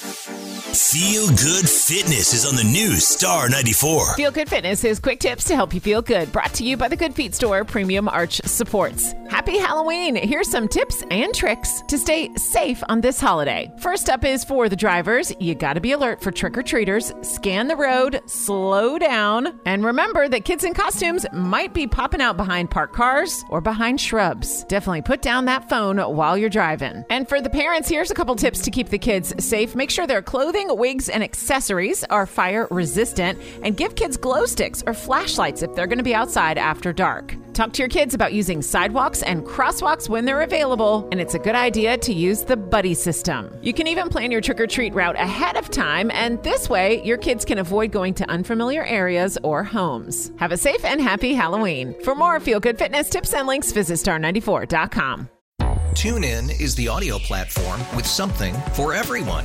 Feel Good Fitness is on the new Star 94. Feel Good Fitness is quick tips to help you feel good. Brought to you by the Good Feet Store Premium Arch Supports. Happy Halloween! Here's some tips and tricks to stay safe on this holiday. First up is for the drivers. You gotta be alert for trick or treaters. Scan the road, slow down, and remember that kids in costumes might be popping out behind parked cars or behind shrubs. Definitely put down that phone while you're driving. And for the parents, here's a couple tips to keep the kids safe. Make sure their clothing, wigs, and accessories are fire resistant, and give kids glow sticks or flashlights if they're gonna be outside after dark. Talk to your kids about using sidewalks and crosswalks when they're available, and it's a good idea to use the buddy system. You can even plan your trick or treat route ahead of time, and this way your kids can avoid going to unfamiliar areas or homes. Have a safe and happy Halloween. For more feel good fitness tips and links, visit star94.com. TuneIn is the audio platform with something for everyone.